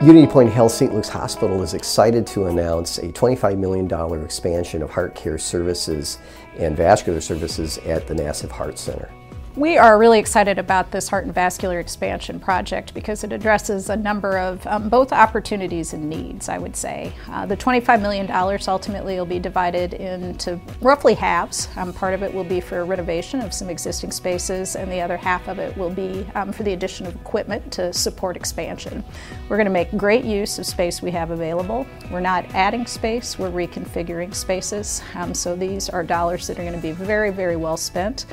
Unity Point Health St. Luke's Hospital is excited to announce a $25 million expansion of heart care services and vascular services at the Nassif Heart Center. We are really excited about this heart and vascular expansion project because it addresses a number of um, both opportunities and needs, I would say. Uh, the $25 million ultimately will be divided into roughly halves. Um, part of it will be for renovation of some existing spaces, and the other half of it will be um, for the addition of equipment to support expansion. We're going to make great use of space we have available. We're not adding space, we're reconfiguring spaces. Um, so these are dollars that are going to be very, very well spent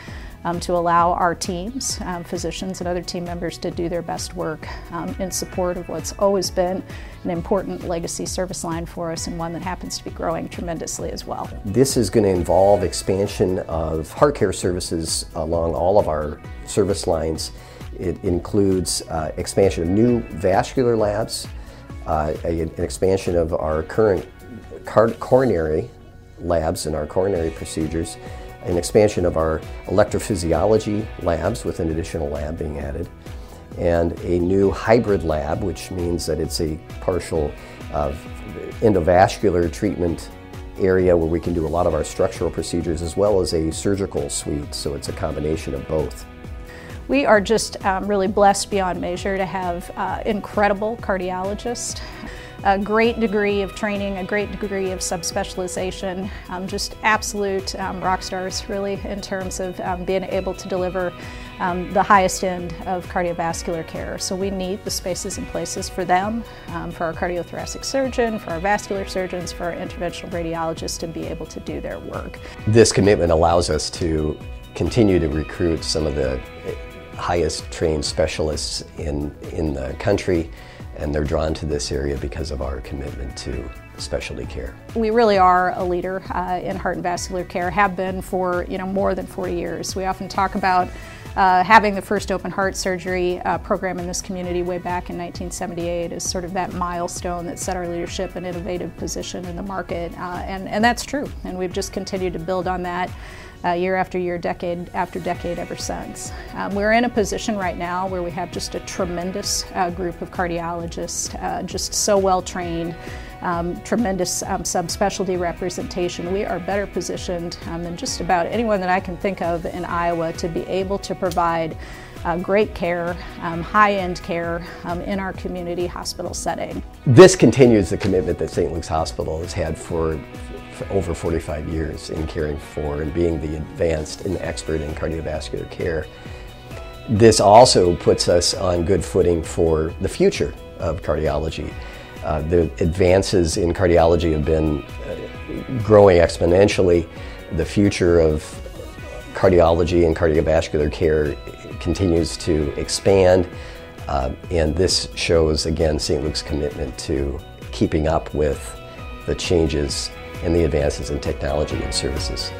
um, to allow our teams, um, physicians and other team members to do their best work um, in support of what's always been an important legacy service line for us and one that happens to be growing tremendously as well. This is going to involve expansion of heart care services along all of our service lines. It includes uh, expansion of new vascular labs, uh, a, an expansion of our current coronary labs and our coronary procedures, an expansion of our electrophysiology labs with an additional lab being added, and a new hybrid lab, which means that it's a partial uh, endovascular treatment area where we can do a lot of our structural procedures as well as a surgical suite, so it's a combination of both. We are just um, really blessed beyond measure to have uh, incredible cardiologists a great degree of training, a great degree of subspecialization, um, just absolute um, rock stars really in terms of um, being able to deliver um, the highest end of cardiovascular care. So we need the spaces and places for them, um, for our cardiothoracic surgeon, for our vascular surgeons, for our interventional radiologists to be able to do their work. This commitment allows us to continue to recruit some of the highest trained specialists in, in the country and they're drawn to this area because of our commitment to specialty care. We really are a leader uh, in heart and vascular care, have been for you know more than 40 years. We often talk about uh, having the first open heart surgery uh, program in this community way back in 1978 is sort of that milestone that set our leadership and innovative position in the market, uh, and, and that's true. And we've just continued to build on that uh, year after year, decade after decade ever since. Um, we're in a position right now where we have just a tremendous uh, group of cardiologists, uh, just so well trained. Um, tremendous um, subspecialty representation. We are better positioned um, than just about anyone that I can think of in Iowa to be able to provide uh, great care, um, high-end care um, in our community hospital setting. This continues the commitment that St. Luke's Hospital has had for for over 45 years in caring for and being the advanced and expert in cardiovascular care. This also puts us on good footing for the future of cardiology. Uh, the advances in cardiology have been uh, growing exponentially. The future of cardiology and cardiovascular care continues to expand, uh, and this shows again St. Luke's commitment to keeping up with the changes and the advances in technology and services.